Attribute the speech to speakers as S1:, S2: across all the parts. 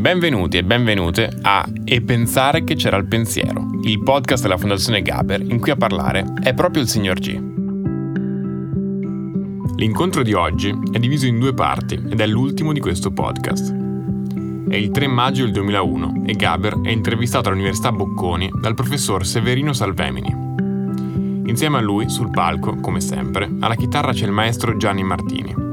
S1: Benvenuti e benvenute a E pensare che c'era il pensiero, il podcast della Fondazione Gaber in cui a parlare è proprio il signor G. L'incontro di oggi è diviso in due parti ed è l'ultimo di questo podcast. È il 3 maggio del 2001 e Gaber è intervistato all'Università Bocconi dal professor Severino Salvemini. Insieme a lui, sul palco, come sempre, alla chitarra c'è il maestro Gianni Martini.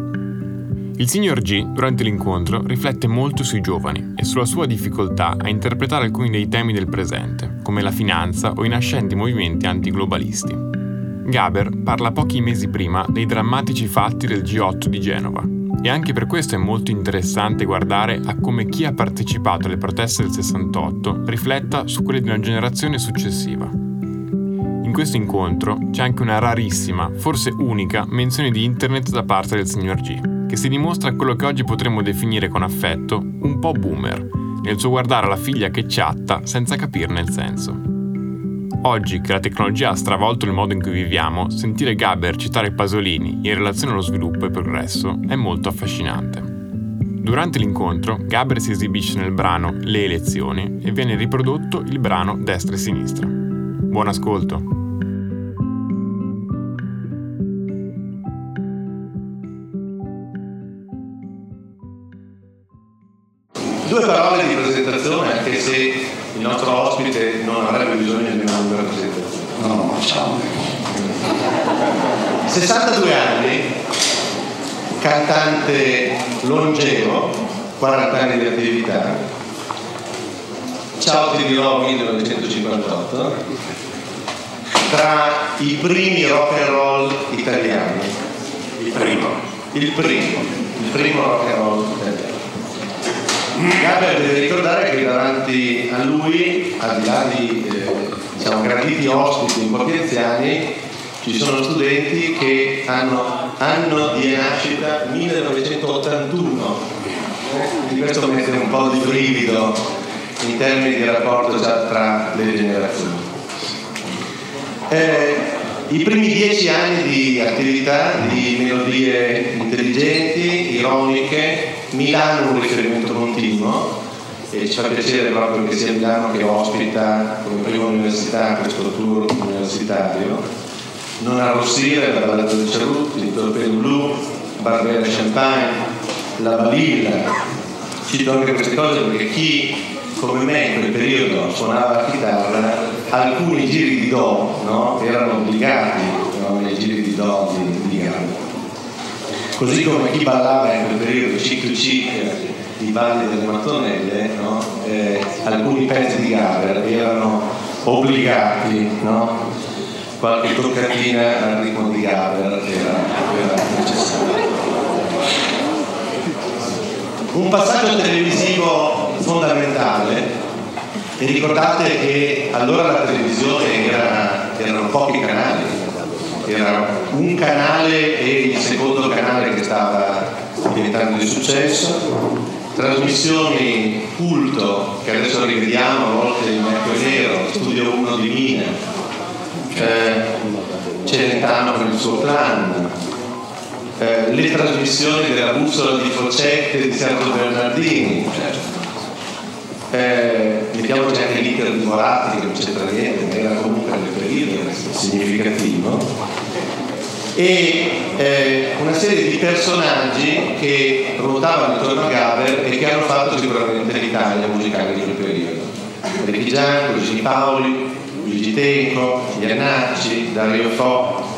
S1: Il signor G, durante l'incontro, riflette molto sui giovani e sulla sua difficoltà a interpretare alcuni dei temi del presente, come la finanza o i nascenti movimenti antiglobalisti. Gaber parla pochi mesi prima dei drammatici fatti del G8 di Genova e anche per questo è molto interessante guardare a come chi ha partecipato alle proteste del 68 rifletta su quelle di una generazione successiva. In questo incontro c'è anche una rarissima, forse unica, menzione di internet da parte del signor G che si dimostra quello che oggi potremmo definire con affetto un po' boomer, nel suo guardare la figlia che chatta senza capirne il senso. Oggi che la tecnologia ha stravolto il modo in cui viviamo, sentire Gaber citare Pasolini in relazione allo sviluppo e progresso è molto affascinante. Durante l'incontro, Gaber si esibisce nel brano Le elezioni e viene riprodotto il brano Destra e Sinistra. Buon ascolto!
S2: Due parole di presentazione, anche se il nostro ospite non avrebbe bisogno di una lunga presentazione.
S3: No, no, ciao.
S2: 62 anni, cantante longevo, 40 anni di attività. Ciao ti dirò 1958, tra i primi rock and roll italiani.
S3: Il primo.
S2: Il primo, il primo rock and roll italiano. Gaber deve ricordare che davanti a lui, al di là di eh, diciamo, graditi ospiti un po' più anziani, ci sono studenti che hanno anno di nascita 1981. Eh, di questo mette un po' di brivido in termini di rapporto già tra le generazioni. Eh, I primi dieci anni di attività, di melodie intelligenti, ironiche, Milano è un riferimento continuo e ci fa piacere proprio che sia Milano che ospita come prima università questo tour universitario. Non arrossire la Ballata del Cerruti, il Torpedo Blu, Barbera Champagne, la Balilla. Cito anche queste cose perché chi come me in quel periodo suonava la chitarra, alcuni giri di Do no, erano obbligati no, nei giri di Do di, Gamba così come chi ballava in quel periodo chic to chic i balli delle mattonelle, no? eh, alcuni pezzi di Gaber erano obbligati, no? qualche toccatina al ritmo di Gaber era, era necessaria. Un passaggio televisivo fondamentale e ricordate che allora la televisione era, erano pochi canali, era un canale e il secondo canale che stava diventando di successo, trasmissioni culto che adesso rivediamo a volte in bianco e nero, Studio 1 di Mina, eh, Celentano con il suo clan, eh, le trasmissioni della bussola di Focette di Sergio Bernardini, eh, mettiamoci anche l'iter di Moratti che non c'entra niente, ma era comunque nel periodo significativo e eh, una serie di personaggi che ruotavano intorno a Gaber e che hanno fatto sicuramente l'Italia musicale di quel periodo. Ricky Gianco, Luigi Paoli, Luigi Tenco, Iannacci, Dario Fo.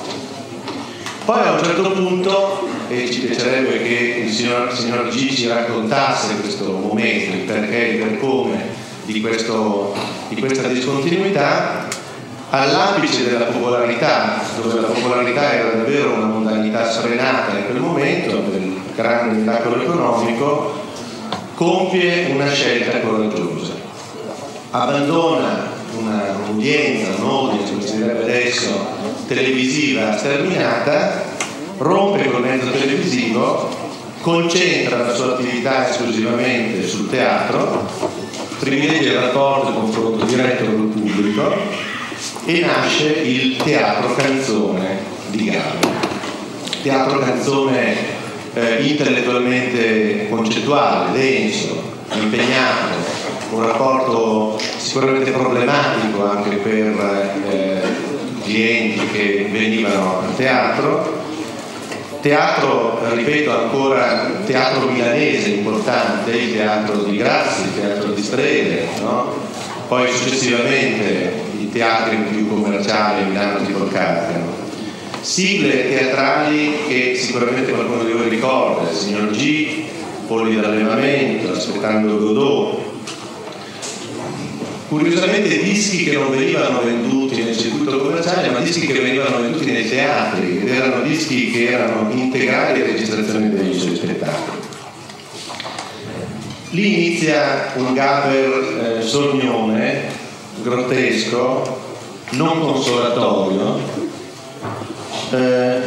S2: Poi a un certo punto, e ci piacerebbe che il signor, signor G ci raccontasse questo momento, il perché e il per come di, questo, di questa discontinuità, all'apice della popolarità, dove la popolarità era davvero una mondanità sfrenata in quel momento, del grande miracolo economico, compie una scelta coraggiosa. abbandona un'udienza, un'audience, come si direbbe adesso, televisiva sterminata, rompe col mezzo televisivo, concentra la sua attività esclusivamente sul teatro, privilegia il rapporto e confronto diretto con il pubblico e nasce il teatro canzone di Gaber. Teatro canzone eh, intellettualmente concettuale, denso, impegnato, un rapporto sicuramente problematico anche per eh, clienti che venivano al teatro. Teatro, ripeto ancora, teatro milanese importante, il teatro di Grazzi, il teatro di Strede, no? poi successivamente i teatri più commerciali, Milano tipo Carcano. Sigle teatrali che sicuramente qualcuno di voi ricorda, il signor G, Polli d'allevamento, aspettando Godot, curiosamente dischi che non venivano venduti circuito commerciale, ma dischi che venivano venduti nei teatri ed erano dischi che erano integrali alle registrazioni dei suoi spettacoli. Lì inizia un Gaber eh, sognone, grottesco, non consolatorio, eh,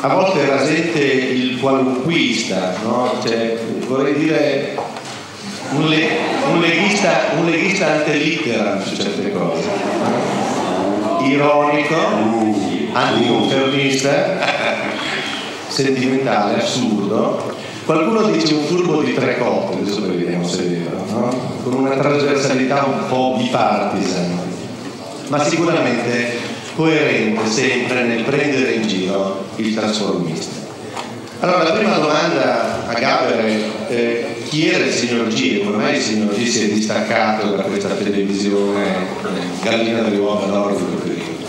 S2: a volte rasente il qualunquista, no? cioè, vorrei dire un, le, un, leghista, un leghista antelitteram su certe cose, ironico, anticonfermista, sentimentale, assurdo. Qualcuno dice un furbo di tre coppe, adesso poi vediamo se è vero, no? con una trasversalità un po' bipartisan, ma sicuramente coerente sempre nel prendere in giro il trasformista. Allora la prima domanda a Gaber è eh, chi era il signor G e come mai il signor G si è distaccato da questa televisione eh, gallina delle uova d'oro di quel periodo?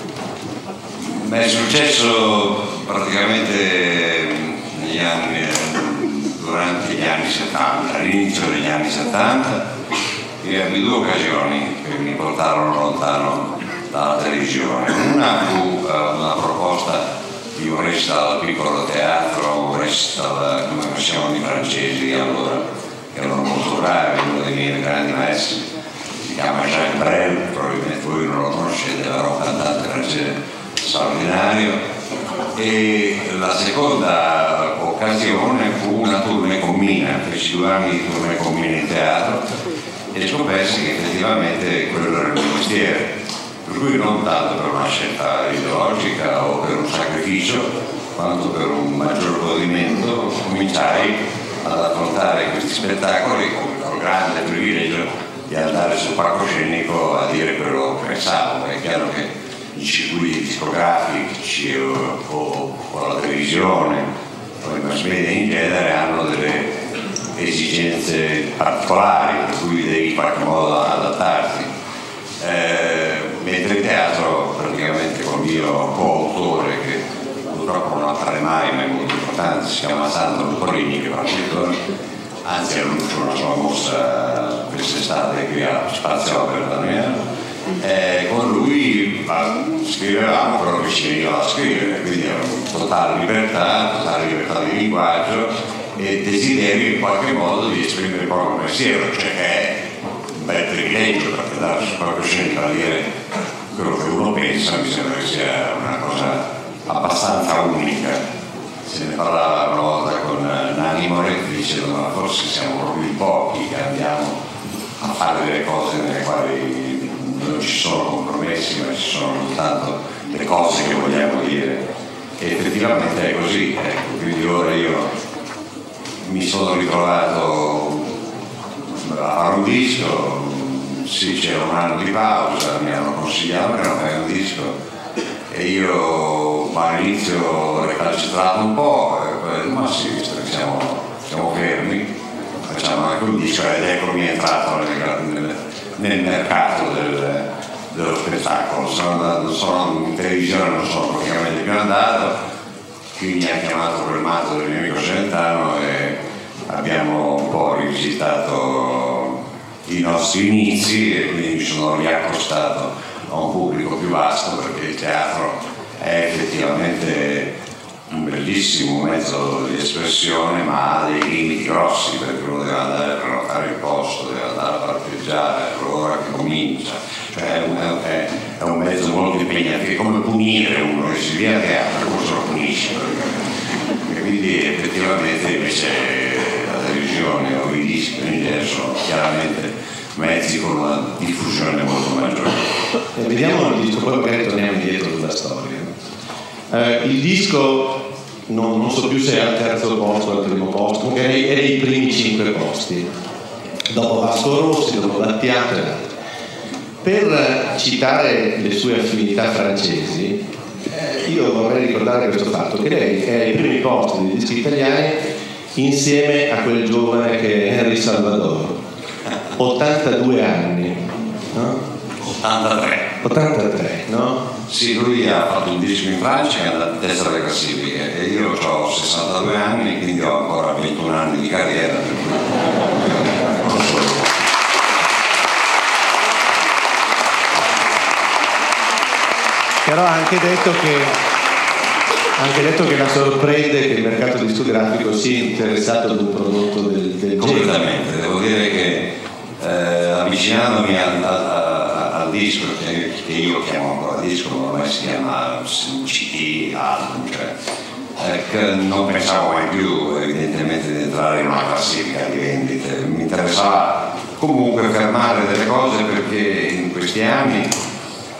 S3: Beh, è successo praticamente negli anni, durante gli anni 70, all'inizio degli anni 70, e ebbi due occasioni che mi portarono lontano dalla televisione. Una fu uh, una proposta di un resta piccolo teatro, un resta come facevano i francesi allora, che erano molto bravi, uno dei miei grandi maestri, si chiama Jacques Brel, probabilmente voi non lo conoscete, era un cantante francese straordinario. E la seconda occasione fu una tournée con Mina, feci due anni di tournée con Mina in teatro e scopessi che effettivamente quello era il mio mestiere per cui non tanto per una scelta ideologica o per un sacrificio, quanto per un maggior godimento, cominciai ad affrontare questi spettacoli con il grande privilegio di andare sul palcoscenico a dire quello che pensavo. È chiaro che i circuiti discografici o, o, o la televisione o i mass media in genere hanno delle esigenze particolari per cui devi in qualche modo adattarti. Eh, mentre il teatro praticamente col mio coautore che purtroppo non appare mai ma è molto importante si chiama Sandro Luporini che fa scrittore anzi annuncia una sua mostra quest'estate qui a Spazio Opera da Milano eh, con lui scrivevamo quello che ci veniva a scrivere quindi era totale libertà totale libertà di linguaggio e desiderio in qualche modo di esprimere il proprio pensiero cioè è un bel privilegio perché dare sul proprio scelta a dire quello che uno pensa mi sembra che sia una cosa abbastanza unica. Se ne parlava una volta con Nanni Moretti dicendo ma forse siamo proprio in pochi che andiamo a fare delle cose nelle quali non ci sono compromessi ma ci sono soltanto le cose che vogliamo dire. E effettivamente è così ecco, quindi ora io mi sono ritrovato a fare un disco sì, c'era un anno di pausa, mi hanno consigliato non fai un disco e io all'inizio recalcitrato un po' ma sì, visto che siamo, siamo fermi, facciamo anche un disco ed eccomi entrato nel, nel, nel mercato del, dello spettacolo. Sono andato, sono in televisione, non sono praticamente più andato, qui mi ha chiamato quel matto del mio amico Celentano e abbiamo un po' rivisitato i nostri inizi e quindi mi sono riaccostato a un pubblico più vasto perché il teatro è effettivamente un bellissimo mezzo di espressione ma ha dei limiti grossi perché uno deve andare a prenotare il posto, deve andare a parcheggiare all'ora che comincia, cioè è un, è, è un mezzo molto impegnativo, è come punire uno che si via a teatro, come se lo punisce. Perché, quindi effettivamente invece la televisione o i dischi in genere sono chiaramente mezzi con una diffusione molto maggiore.
S2: Eh, vediamo il disco, poi magari torniamo indietro sulla storia. Eh, il disco non, non, so più se è al terzo posto o al primo posto, comunque è nei primi cinque posti. Dopo Vasco Rossi, dopo Battiato e altri. Per citare le sue affinità francesi, eh, io vorrei ricordare questo fatto, che lei è ai primi posti dei dischi italiani insieme a quel giovane che è Henry Salvador, 82 anni,
S3: no? 83.
S2: 83, no?
S3: Sì, lui ha fatto un disco in Francia che è andato in testa alle classifiche e io ho 62 anni, quindi ho ancora 21 anni di carriera.
S2: Però ha anche detto che ha anche detto che la sorprende che il mercato discografico sia interessato ad un prodotto del, del genere.
S3: Completamente, devo dire che eh, avvicinandomi al, al, al disco, che, che, io chiamo ancora disco, ma ormai si chiama CD, album, cioè, eh, non pensavo mai più evidentemente di entrare in una classifica di vendite, mi interessava comunque fermare delle cose perché in questi anni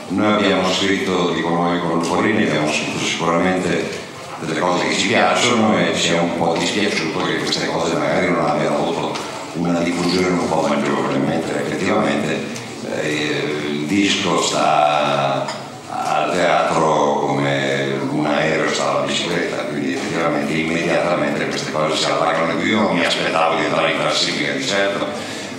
S3: noi abbiamo scritto, dico noi con Porini, abbiamo scritto sicuramente delle cose che ci piacciono e ci è un po' dispiaciuto che queste cose magari non abbiano avuto una diffusione un po' maggiore, mentre effettivamente eh, il disco sta al teatro come un aereo sta alla bicicletta, quindi effettivamente immediatamente queste cose si allargano. Io non mi aspettavo di entrare in classifica di certo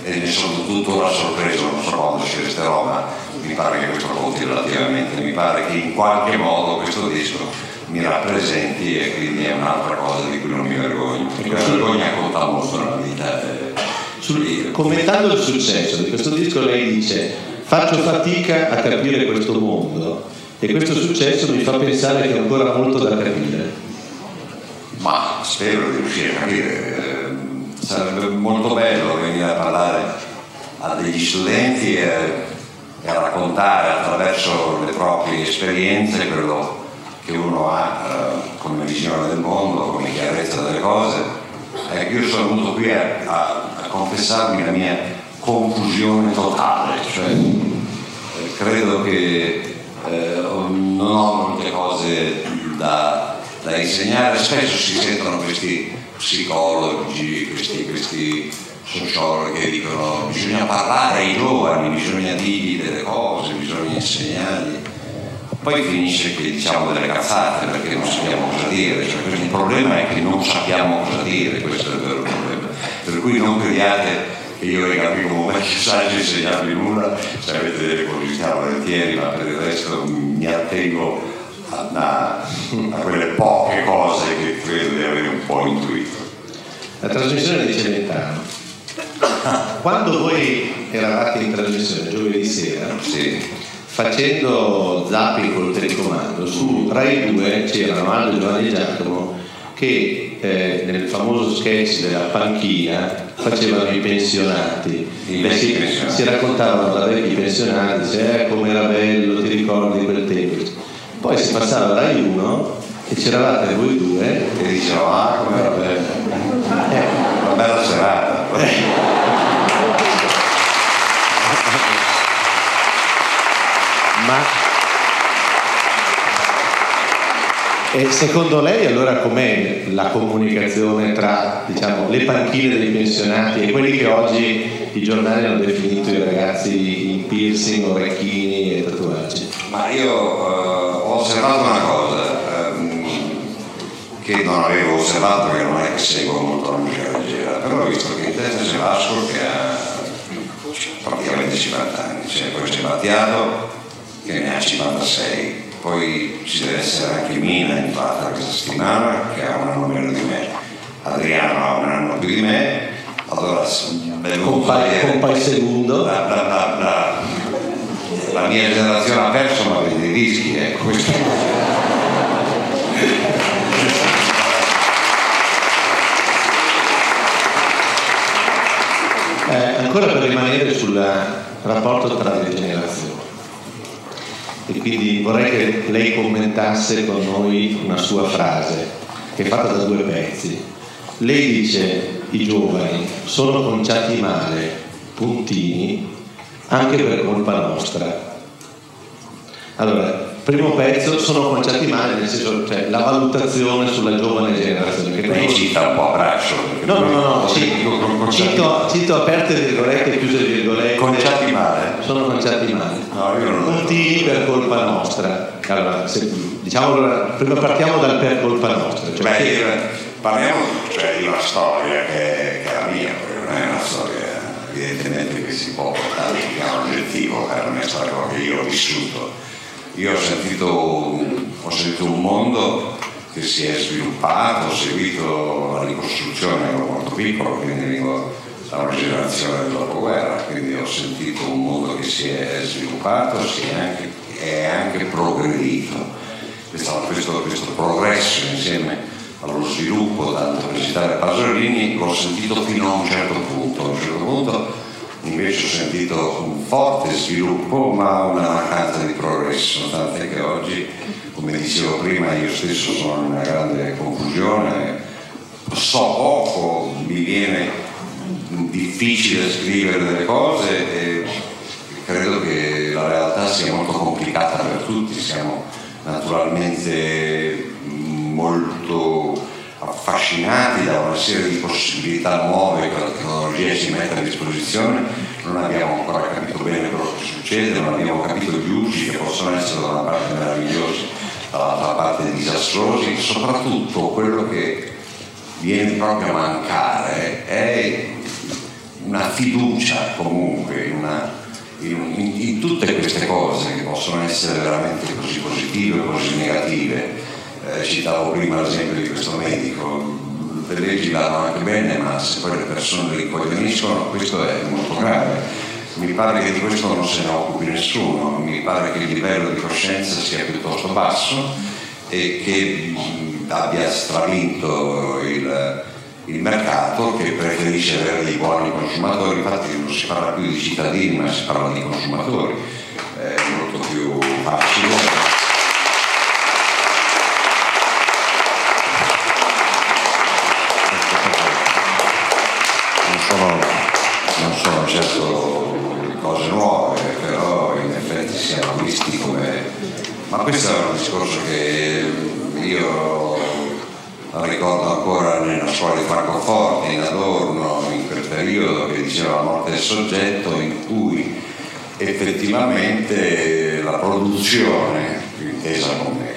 S3: e ne sono tuttora sorpreso, non so quando ci resterò, ma mi pare che questo conti relativamente, mi pare che in qualche modo questo disco mi rappresenti e quindi è un'altra cosa di cui non mi vergogno, perché la vergogna conta molto nella vita. Eh,
S2: Sul, commentando il successo di questo disco lei dice faccio fatica a capire questo mondo e questo successo mi fa pensare che ho ancora molto da capire.
S3: Ma spero di riuscire a capire, eh, sarebbe molto bello venire a parlare a degli studenti e e a raccontare attraverso le proprie esperienze quello che uno ha eh, come visione del mondo, come chiarezza delle cose. Ecco, io sono venuto qui a, a, confessarmi la mia confusione totale, cioè eh, credo che eh, non ho molte cose da, da, insegnare, spesso si sentono questi psicologi, questi, questi sociologi che dicono bisogna parlare ai giovani, bisogna dirgli delle cose, bisogna insegnargli. Poi finisce che diciamo delle cazzate perché non sappiamo cosa dire, cioè, il problema è che non sappiamo cosa dire, questo è il vero. Per cui non crediate che io venga qui come un vecchio saggio insegnarvi nulla, se avete delle curiosità volentieri, ma per il resto mi attengo a, a, a quelle poche cose che credo di avere un po' intuito.
S2: La trasmissione di Celentano quando voi eravate in trasmissione giovedì sera,
S3: sì.
S2: facendo zapping col telecomando, su Rai 2 c'erano Aldo Giovanni e Giacomo che eh, nel famoso sketch della panchina facevano i pensionati. Beh, si, si, raccontavano da vecchi pensionati, se eh, come era bello, ti ricordi quel tempo. Poi si passava Rai 1 e c'eravate voi due
S3: e dicevano ah come era bello. Eh. Una bella serata. Eh.
S2: Ma e secondo lei allora com'è la comunicazione tra diciamo, le panchine dei pensionati e quelli che oggi i giornali hanno definito i ragazzi in piercing, orecchini e tatuaggi?
S3: Ma io uh, ho osservato una cosa um, che non avevo osservato perché non è che seguo molto la musica leggera, però ho visto che in testa c'è Vasco che ha praticamente 50 anni, cioè poi c'è Battiato che ne ha 56, poi ci deve essere anche Mina in fatta questa settimana che ha un anno meno di me, Adriano ha un anno più di me, allora
S2: Compai secondo.
S3: La, la, la, la, mia generazione ha perso ma vende i dischi, ecco questo.
S2: Eh, ancora per rimanere sul rapporto tra le generazioni e quindi vorrei che lei commentasse con noi una sua frase che è fatta da due pezzi. Lei dice i giovani sono conciati male, puntini, anche per colpa nostra. Allora, primo pezzo sono conciati male, nel senso, cioè la valutazione sulla giovane generazione. Che
S3: Lei cita un po' a braccio.
S2: No, no, no, no, cito, cito, cito aperte virgolette e chiuse virgolette.
S3: Conciati male?
S2: Sono conciati male.
S3: No, io non lo
S2: Puntini per colpa nostra. Allora, se, diciamo prima partiamo dal per colpa nostra. Cioè
S3: Beh,
S2: che-
S3: parliamo cioè, di una storia che, che è la mia, perché non è una storia evidentemente che si può portare sul piano oggettivo, è una storia che io ho vissuto. Io ho sentito, ho sentito un mondo che si è sviluppato, ho seguito la ricostruzione, ero molto piccolo, quindi vengo da una generazione del dopoguerra, quindi ho sentito un mondo che si è sviluppato, si è anche, è anche progredito questo, questo, questo progresso insieme allo sviluppo, tanto per citare Pasolini, l'ho sentito fino a un certo punto. A un certo punto invece ho sentito un forte sviluppo ma una mancanza di progresso, tant'è che oggi, come dicevo prima, io stesso sono in una grande confusione, so poco, mi viene difficile scrivere delle cose e credo che la realtà sia molto complicata per tutti, siamo naturalmente molto affascinati da una serie di possibilità nuove che la tecnologia ci mette a disposizione, non abbiamo ancora capito bene quello che succede, non abbiamo capito gli usi che possono essere da una parte meravigliosi, dall'altra parte disastrosi, soprattutto quello che viene proprio a mancare è una fiducia comunque in, una- in- in tutte queste cose che possono essere veramente così positive o così negative. Eh, citavo prima l'esempio di questo medico, le leggi vanno anche bene, ma se poi le persone le incoglioniscono, questo è molto grave. Mi pare che di questo non se ne occupi nessuno, mi pare che il livello di coscienza sia piuttosto basso e che abbia stravinto il, il mercato che preferisce avere dei buoni consumatori, infatti non si parla più di cittadini ma si parla di consumatori, è molto più facile. Non sono, non sono certo cose nuove, però in effetti siamo visti come... Ma questo è un discorso che io ricordo ancora nella scuola di Francoforte, in Adorno, in quel periodo che diceva la morte del soggetto, in cui effettivamente la produzione, intesa come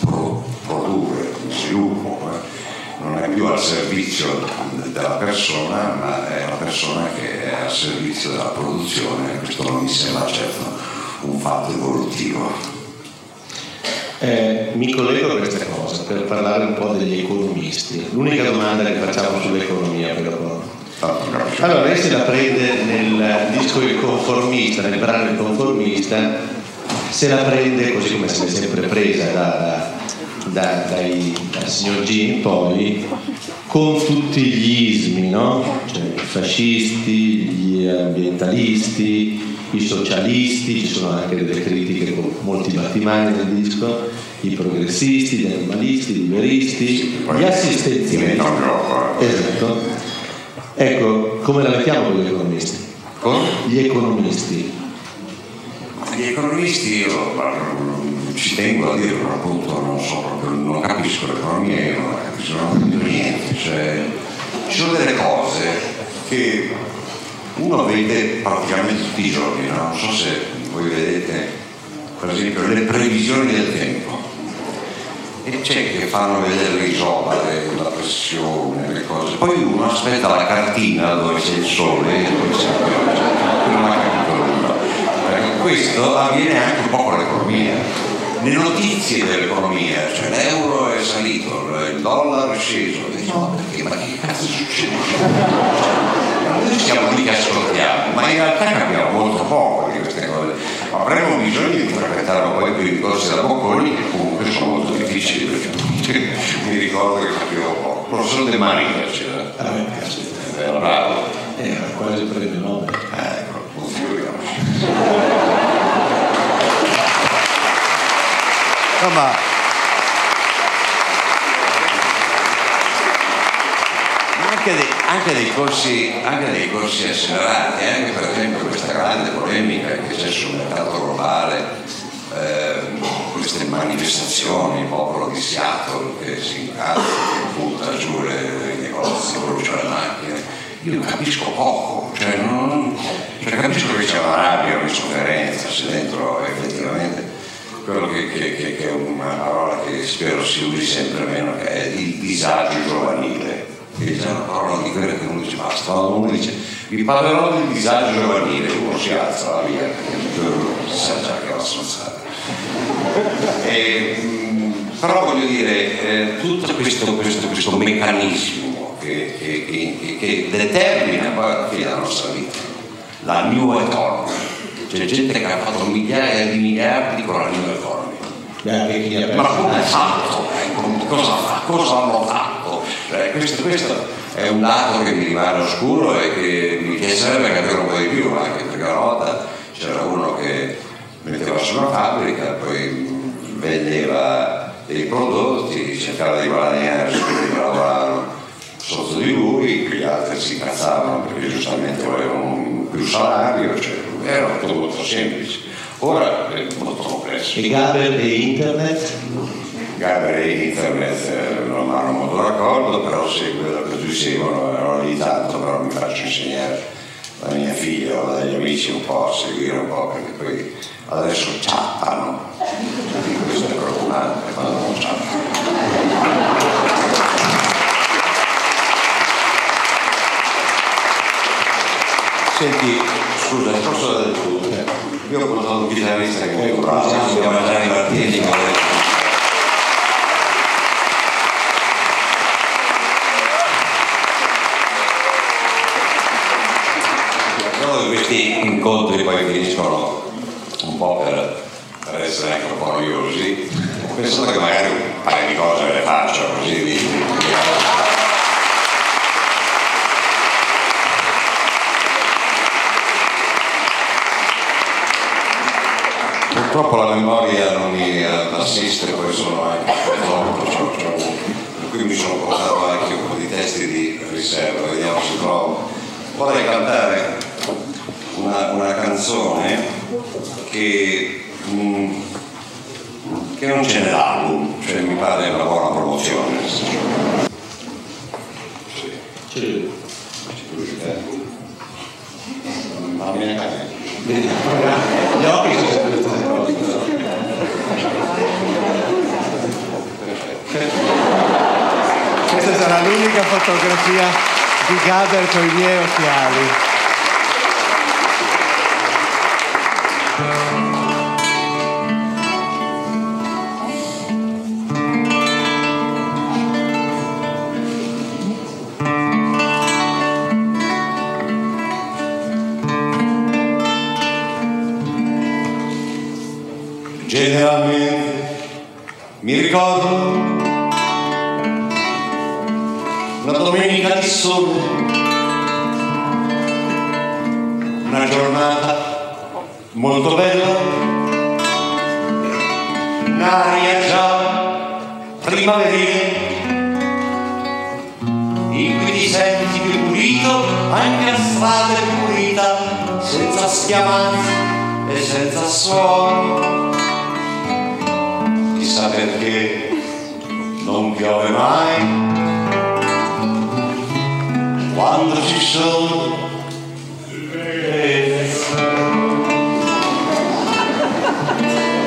S3: pro- produrre, sviluppo, eh, non è più al servizio della persona, ma è la persona che è al servizio della produzione, questo non mi sembra certo un fatto evolutivo.
S2: Eh, mi collego a questa cosa per parlare un po' degli economisti. L'unica domanda che facciamo sull'economia però.
S3: Capisco.
S2: Allora, lei se la prende nel disco Il conformista, nel brano Il conformista, se la prende così come se l'è sempre presa da, da- dai, dal signor G in poi, con tutti gli ismi, no? Cioè, i fascisti, gli ambientalisti, i socialisti, ci sono anche delle critiche con molti battimani nel disco, i progressisti, gli animalisti, i liberisti, gli assistenzialisti.
S3: Eh.
S2: Esatto. Ecco, come la mettiamo con gli economisti?
S3: Con
S2: Gli economisti.
S3: gli economisti io ci tengo a dirlo appunto, non so proprio, non capisco l'economia, io non capisco non niente, cioè ci sono delle cose che uno vede praticamente tutti i giorni, no? non so se voi vedete per esempio le previsioni del tempo e c'è che fanno vedere l'isobare, la pressione, le cose. Poi uno aspetta la cartina dove c'è il sole e dove c'è. Non ha capito nulla. Perché questo avviene anche un po' con l'economia. Le notizie dell'economia, cioè l'euro è salito, il dollaro è sceso. Dici, ma perché? Ma che cazzo succede? Noi siamo lì che ascoltiamo, ma in realtà capiamo molto poco di queste cose. Avremo bisogno di interpretare un po' i primi corsi da Bocconi, che comunque sono molto difficili perché mi ricordo che capivo poco. Il professor De Maria c'era.
S2: A me piace.
S3: Era bravo.
S2: Era quasi il premio Nobel.
S3: Ecco, non figuriamoci. insomma anche dei, anche dei, corsi, anche dei corsi accelerati, anche per esempio questa grande polemica che c'è sul mercato globale, eh, queste manifestazioni, il popolo di Seattle che si incazza, che butta giù le, i negozi, brucia le macchine, io capisco poco, cioè, non, cioè capisco che c'è una rabbia, una sofferenza, se dentro effettivamente quello che, che, che, che, è una parola che spero si usi sempre meno, che è il disagio giovanile che è una parola di quella che uno dice basta, uno dice vi parlerò del disagio giovanile, uno si alza la via sa già che va sforzata. però voglio dire, eh, tutto questo, questo, questo meccanismo che, che, che, che, determina poi la nostra vita, la new economy, c'è gente che ha fatto migliaia di miliardi con la new economy. Ma come ha fatto? Eh, cosa fa? Cosa hanno fatto? Cioè, questo, questo, è un dato che mi rimane oscuro e che mi piacerebbe capire un po' di più, anche perché una volta c'era uno che metteva su una fabbrica, poi vendeva dei prodotti, cercava di guadagnare su quelli che lavoravano sotto di lui, gli altri si incazzavano perché giustamente volevano più salario, cioè, era tutto molto semplice. Ora è molto complesso.
S2: E Gaber e internet?
S3: Gaber e internet eh, non hanno molto d'accordo, però quello che tu seguono, ogni tanto però mi faccio insegnare la mia figlia o dagli amici un po' a seguire un po' perché poi adesso chattano. Questo è preoccupante quando non chattano. Senti, scusa, posso io ho portato un chitarrista che è bravo, si chiama Gianni Martini. questi incontri poi finiscono un po' per, per, essere anche un po' noiosi, ho pensato che magari un paio di cose le faccio così di, di purtroppo la memoria non mi assiste, poi sono anche purtroppo, per cui mi sono portato anche un po' di testi di riserva, vediamo se trovo. Vorrei cantare una, una canzone che, mh, mm, che non c'è nell'album, cioè mi pare una buona promozione. Sì. Sì. Ma viene a casa. Gli occhi sono
S2: Questa sarà l'unica fotografia di Gaber con i miei occhiali.
S3: Generalmente mi ricordo domenica di sole, una giornata molto bella, un'aria già primaverile, in cui ti senti più pulito anche a strada pulita, senza schiamanze e senza suoni. Chissà perché non piove mai ci sono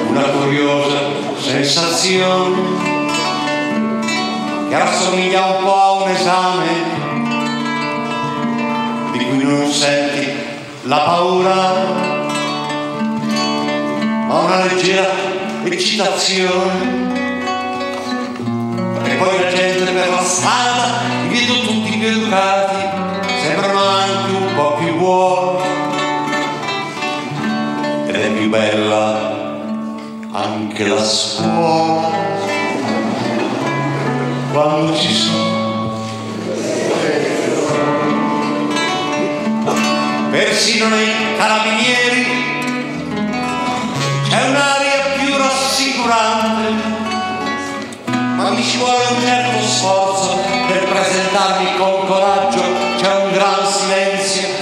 S3: una curiosa sensazione che assomiglia un po' a un esame di cui non senti la paura ma una leggera eccitazione. E poi la gente per la strada vedo tutti più educati po' più buoni ed è più bella anche la scuola quando ci sono persino nei carabinieri c'è un'aria rassicurante mi ci vuole un certo sforzo per presentarmi con coraggio, c'è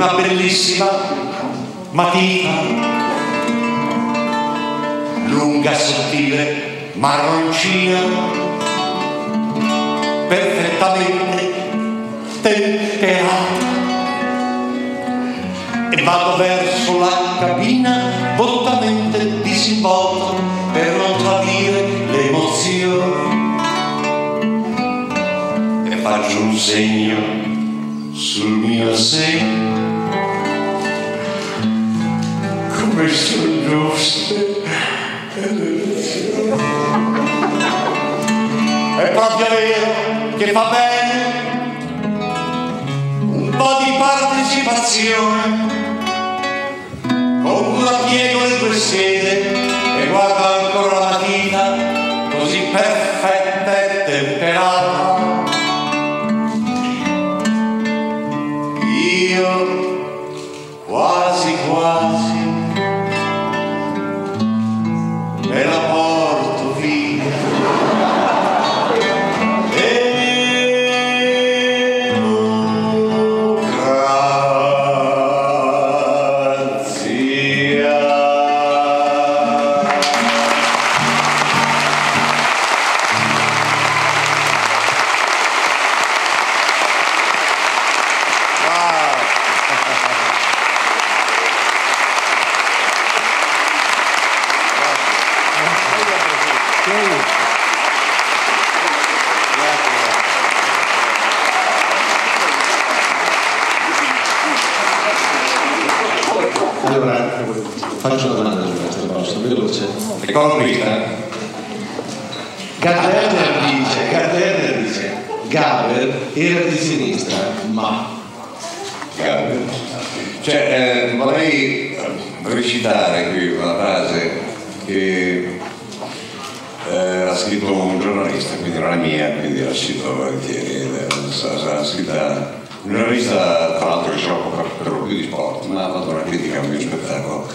S3: una bellissima matita, lunga, sottile, marroncina, perfettamente temperata. E vado verso la cabina volutamente disinvolto per non tradire le emozioni. E faccio un segno sul mio segno. Come sono giuste. È proprio vero che fa bene un po' di partecipazione. Con cura piego le tue schede ha scritto un giornalista, quindi non è mia, quindi la cito volentieri, sarà sarà scritta un giornalista tra l'altro che si occupa per lo più di sport, ma ha fatto una critica al mio spettacolo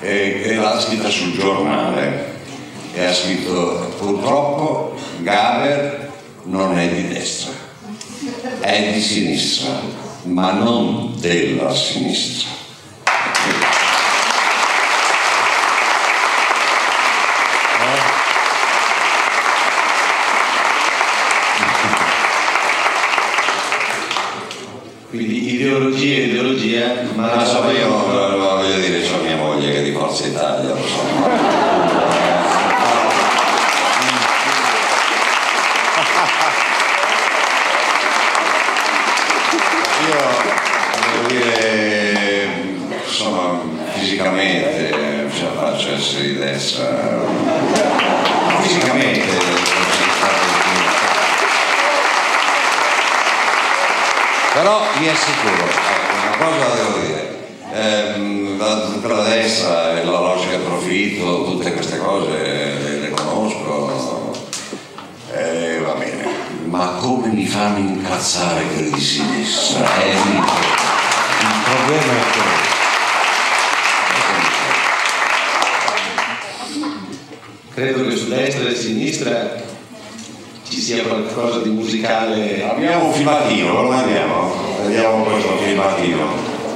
S3: e, e l'ha scritta sul giornale e ha scritto purtroppo Gaber non è di destra, è di sinistra, ma non della sinistra.
S2: quindi ideologia, ideologia, ma
S3: Ma insomma io eh, voglio dire, c'ho mia moglie che è di Forza Italia, lo so. Io devo dire, insomma, fisicamente eh, ce la faccio essere di destra. Fisicamente sono stato di Però vi assicuro, ecco, una cosa la devo dire, ehm, la, tutta la destra, e la logica profitto, tutte queste cose le, le conosco, eh, va bene, ma come mi fanno incazzare quelli di sinistra? È lì. Il problema è questo.
S2: credo che su destra e sinistra ci sia qualcosa di musicale.
S3: Abbiamo un filmatino, lo mandiamo, vediamo questo filmatino,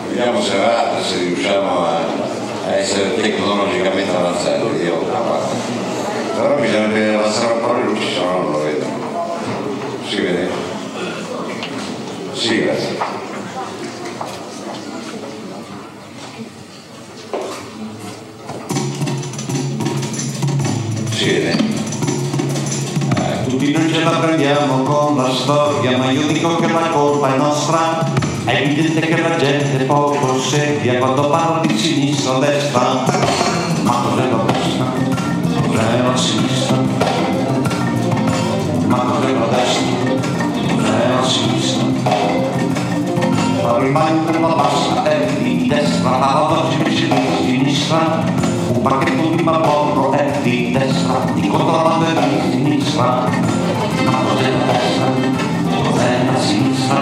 S3: vediamo se va, se riusciamo a, a essere tecnologicamente avanzati. Io. Però bisognerebbe abbassare un po' le luci, se no non lo vedo. Si vede? Sì, grazie. Si vede?
S4: Eh, Tutti noi ce la prendiamo con la storia, ma io dico che la colpa è nostra. È evidente che la gente poco seria quando parla di sinistra o destra. Ma cos'è la destra? Cos'è la sinistra? Ma cos'è la destra? Rimane la bassa è di destra, la invece di sinistra. Un pacchetto di Marlboro è di destra, di contrabbando è di sinistra. Ma cos'è la destra? Cos'è la sinistra?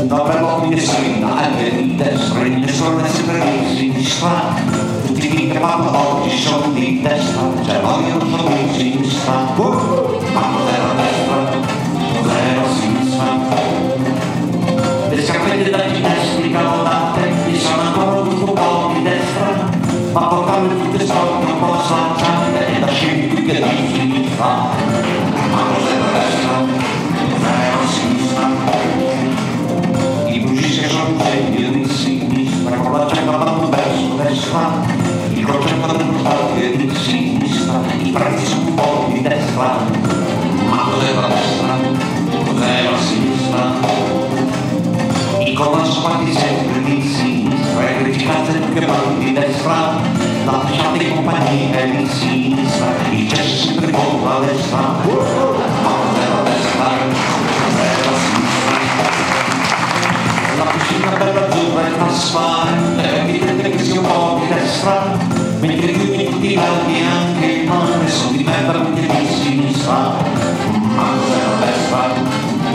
S4: Una bella finestrina è di destra, il finestrone è sempre di sinistra. Tutti i che parlano oggi sono di destra, cioè non sono di sinistra. Ma cos'è quanti sempre di sinistra e criticate che vanno di destra lasciate i compagni è di sinistra il cesso sempre con la destra la destra? la sinistra? la piscina bella azzurra e trasparente è evidente che sia un po' di destra mentre i fiumi tutti i laghi e anche il mare sono di me veramente di sinistra ma cos'è la destra?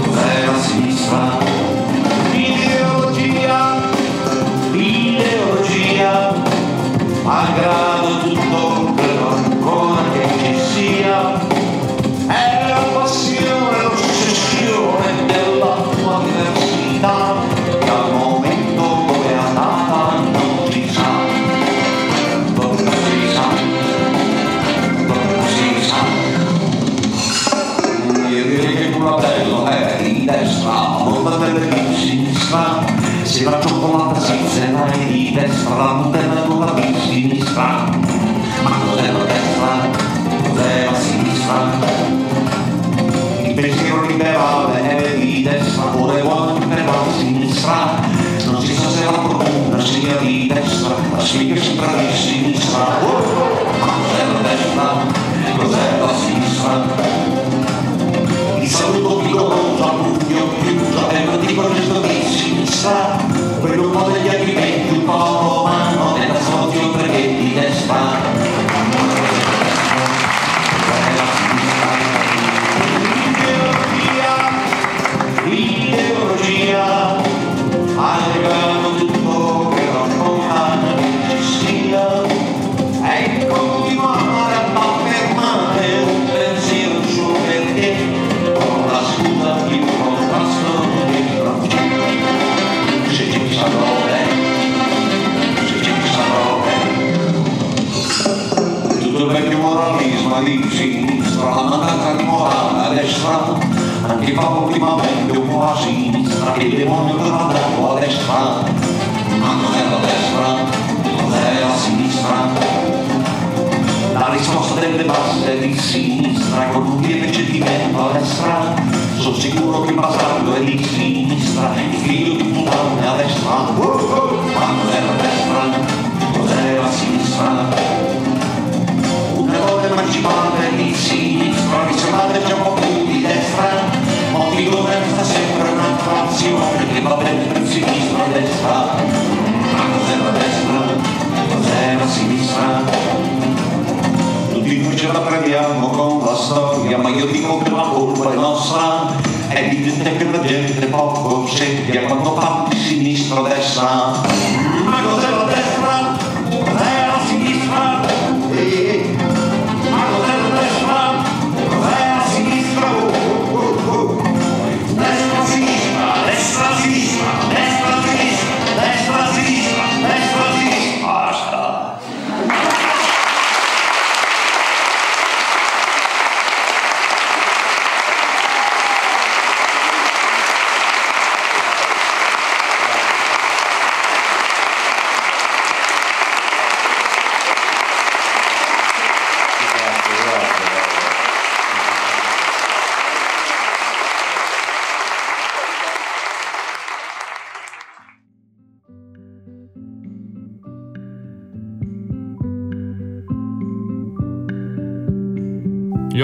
S4: cos'è la sinistra? Malgrado tutto quello ancora che ci sia, è la passione, l'ossessione della tua diversità, che al momento dove è andata non si sa, non si sa, non si sa. Direi che il culatello è di destra, molta delle di sinistra, se la cioccolata si zera è di destra, Nutella con la di sinistra. Ma cos'è la destra? Cos'è la sinistra? Il pensiero liberale è di destra, buono per la sinistra. Non si sa se la fortuna sia di destra, la sempre di sinistra. Ma cos'è la destra? Cos'è la sinistra? Il saluto vigoroso a pugno chiuso è un antico gesto di sinistra, quello un po' degli alimenti, un po' romano, della perché di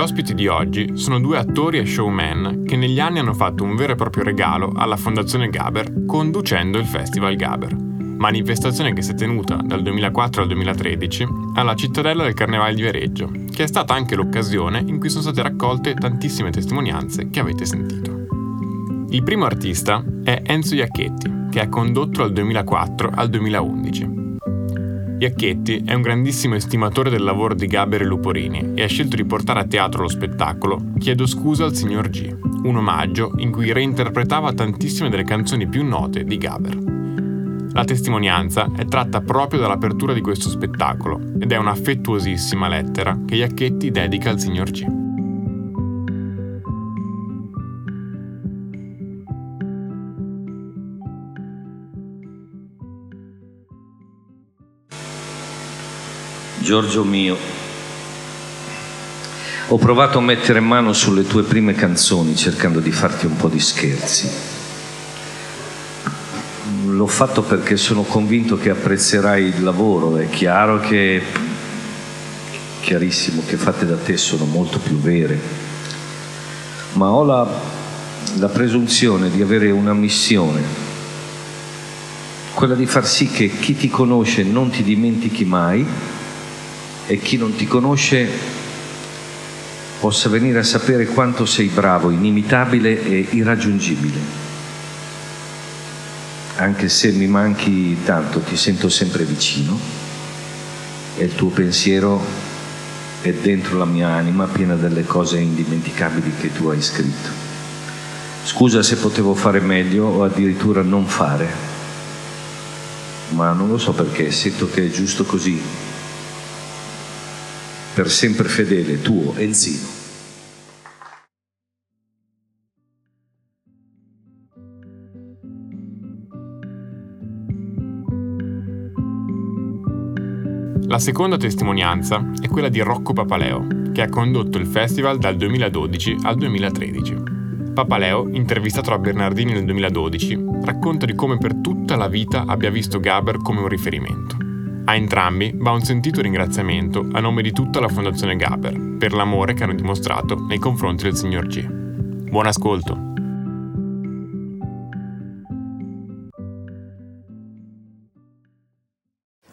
S1: ospiti di oggi sono due attori e showman che negli anni hanno fatto un vero e proprio regalo alla Fondazione Gaber conducendo il Festival Gaber, manifestazione che si è tenuta dal 2004 al 2013 alla cittadella del Carnevale di Viareggio, che è stata anche l'occasione in cui sono state raccolte tantissime testimonianze che avete sentito. Il primo artista è Enzo Iacchetti, che ha condotto dal 2004 al 2011. Iacchetti è un grandissimo estimatore del lavoro di Gaber e Luporini e ha scelto di portare a teatro lo spettacolo Chiedo scusa al signor G, un omaggio in cui reinterpretava tantissime delle canzoni più note di Gaber. La testimonianza è tratta proprio dall'apertura di questo spettacolo ed è un'affettuosissima lettera che Iacchetti dedica al signor G.
S5: Giorgio mio, ho provato a mettere mano sulle tue prime canzoni cercando di farti un po' di scherzi. L'ho fatto perché sono convinto che apprezzerai il lavoro, è chiaro che chiarissimo che fatte da te sono molto più vere, ma ho la, la presunzione di avere una missione, quella di far sì che chi ti conosce non ti dimentichi mai e chi non ti conosce possa venire a sapere quanto sei bravo, inimitabile e irraggiungibile. Anche se mi manchi tanto, ti sento sempre vicino e il tuo pensiero è dentro la mia anima piena delle cose indimenticabili che tu hai scritto. Scusa se potevo fare meglio o addirittura non fare, ma non lo so perché, sento che è giusto così per sempre fedele tuo Enzino.
S1: La seconda testimonianza è quella di Rocco Papaleo, che ha condotto il festival dal 2012 al 2013. Papaleo, intervistato da Bernardini nel 2012, racconta di come per tutta la vita abbia visto Gaber come un riferimento. A entrambi va un sentito ringraziamento a nome di tutta la Fondazione Gaber per l'amore che hanno dimostrato nei confronti del signor G. Buon ascolto!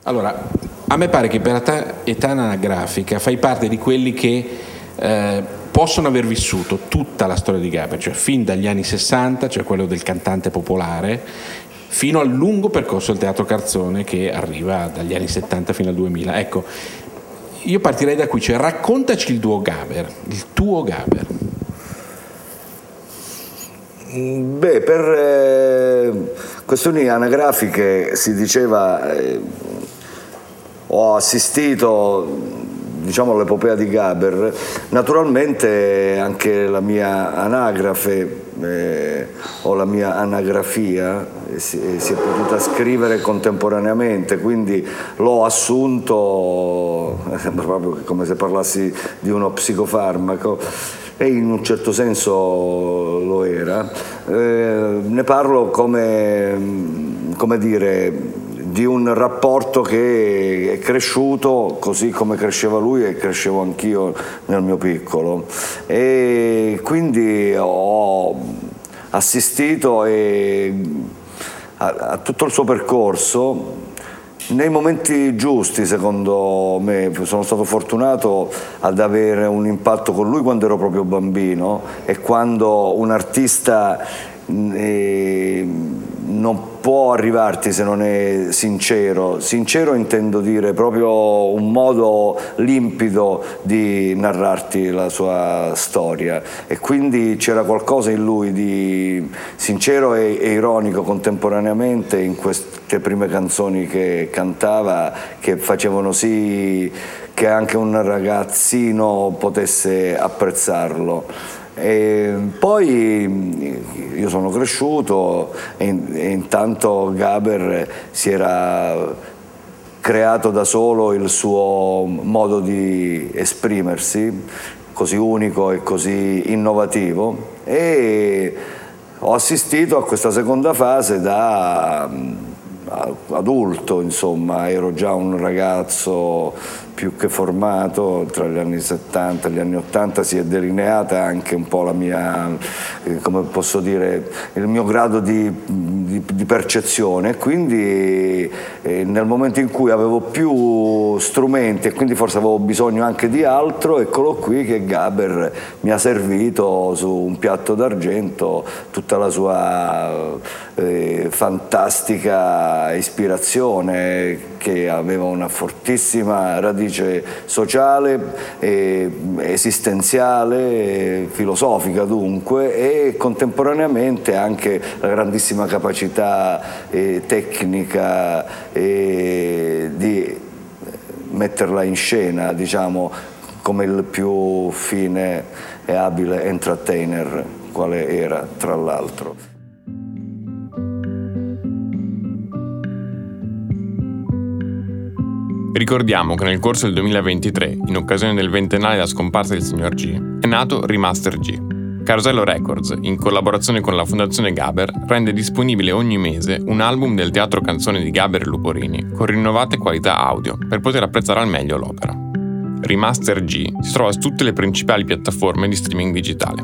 S6: Allora, a me pare che per età anagrafica fai parte di quelli che eh, possono aver vissuto tutta la storia di Gaber, cioè fin dagli anni 60, cioè quello del cantante popolare, fino al lungo percorso del teatro Carzone che arriva dagli anni 70 fino al 2000. Ecco, io partirei da qui, cioè raccontaci il tuo Gaber, il tuo Gaber.
S7: Beh, per eh, questioni anagrafiche si diceva, eh, ho assistito diciamo l'epopea di Gaber, naturalmente anche la mia anagrafe eh, o la mia anagrafia si, eh, si, è potuta scrivere contemporaneamente, quindi l'ho assunto proprio come se parlassi di uno psicofarmaco e in un certo senso lo era. Eh, ne parlo come, come dire di un rapporto che è cresciuto così come cresceva lui e crescevo anch'io nel mio piccolo e quindi ho assistito a, a tutto il suo percorso nei momenti giusti secondo me, sono stato fortunato ad avere un impatto con lui quando ero proprio bambino e quando un artista eh, non può arrivarti se non è sincero. Sincero intendo dire proprio un modo limpido di narrarti la sua storia e quindi c'era qualcosa in lui di sincero e, e ironico contemporaneamente in queste prime canzoni che cantava che facevano sì che anche un ragazzino potesse apprezzarlo. E poi io sono cresciuto e, intanto Gaber si era creato da solo il suo modo di esprimersi, così unico e così innovativo. E ho assistito a questa seconda fase da adulto, insomma, ero già un ragazzo più che formato, tra gli anni 70 e gli anni 80 si è delineata anche un po' la mia, eh, come posso dire, il mio grado di, di, di percezione, quindi eh, nel momento in cui avevo più strumenti e quindi forse avevo bisogno anche di altro, eccolo qui che Gaber mi ha servito su un piatto d'argento tutta la sua eh, fantastica ispirazione che aveva una fortissima radice sociale, eh, esistenziale, filosofica dunque e contemporaneamente anche la grandissima capacità eh, tecnica di metterla in scena, diciamo, come il più fine e abile entertainer quale era tra l'altro.
S1: Ricordiamo che nel corso del 2023, in occasione del ventennale della scomparsa del signor G, è nato Remaster G. Carosello Records, in collaborazione con la Fondazione Gaber, rende disponibile ogni mese un album del teatro canzone di Gaber e Luporini con rinnovate qualità audio per poter apprezzare al meglio l'opera. Remaster G si trova su tutte le principali piattaforme di streaming digitale.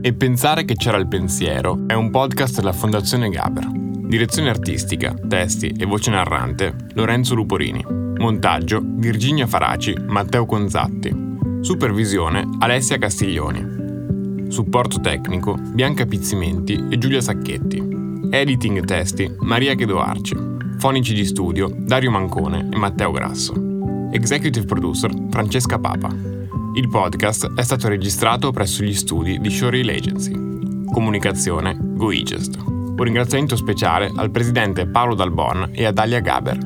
S1: E pensare che c'era il pensiero è un podcast della Fondazione Gaber. Direzione artistica, testi e voce narrante Lorenzo Luporini. Montaggio Virginia Faraci, Matteo Conzatti. Supervisione Alessia Castiglioni. Supporto tecnico Bianca Pizzimenti e Giulia Sacchetti. Editing testi Maria Chedoarci. Fonici di studio Dario Mancone e Matteo Grasso. Executive producer Francesca Papa. Il podcast è stato registrato presso gli studi di Showreel Agency. Comunicazione GoEgest. Un ringraziamento speciale al presidente Paolo Dalbon e a Dalia Gaber.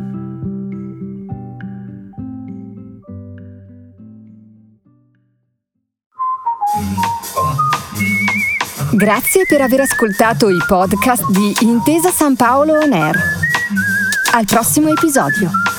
S8: Grazie per aver ascoltato i podcast di Intesa San Paolo On Air. Al prossimo episodio.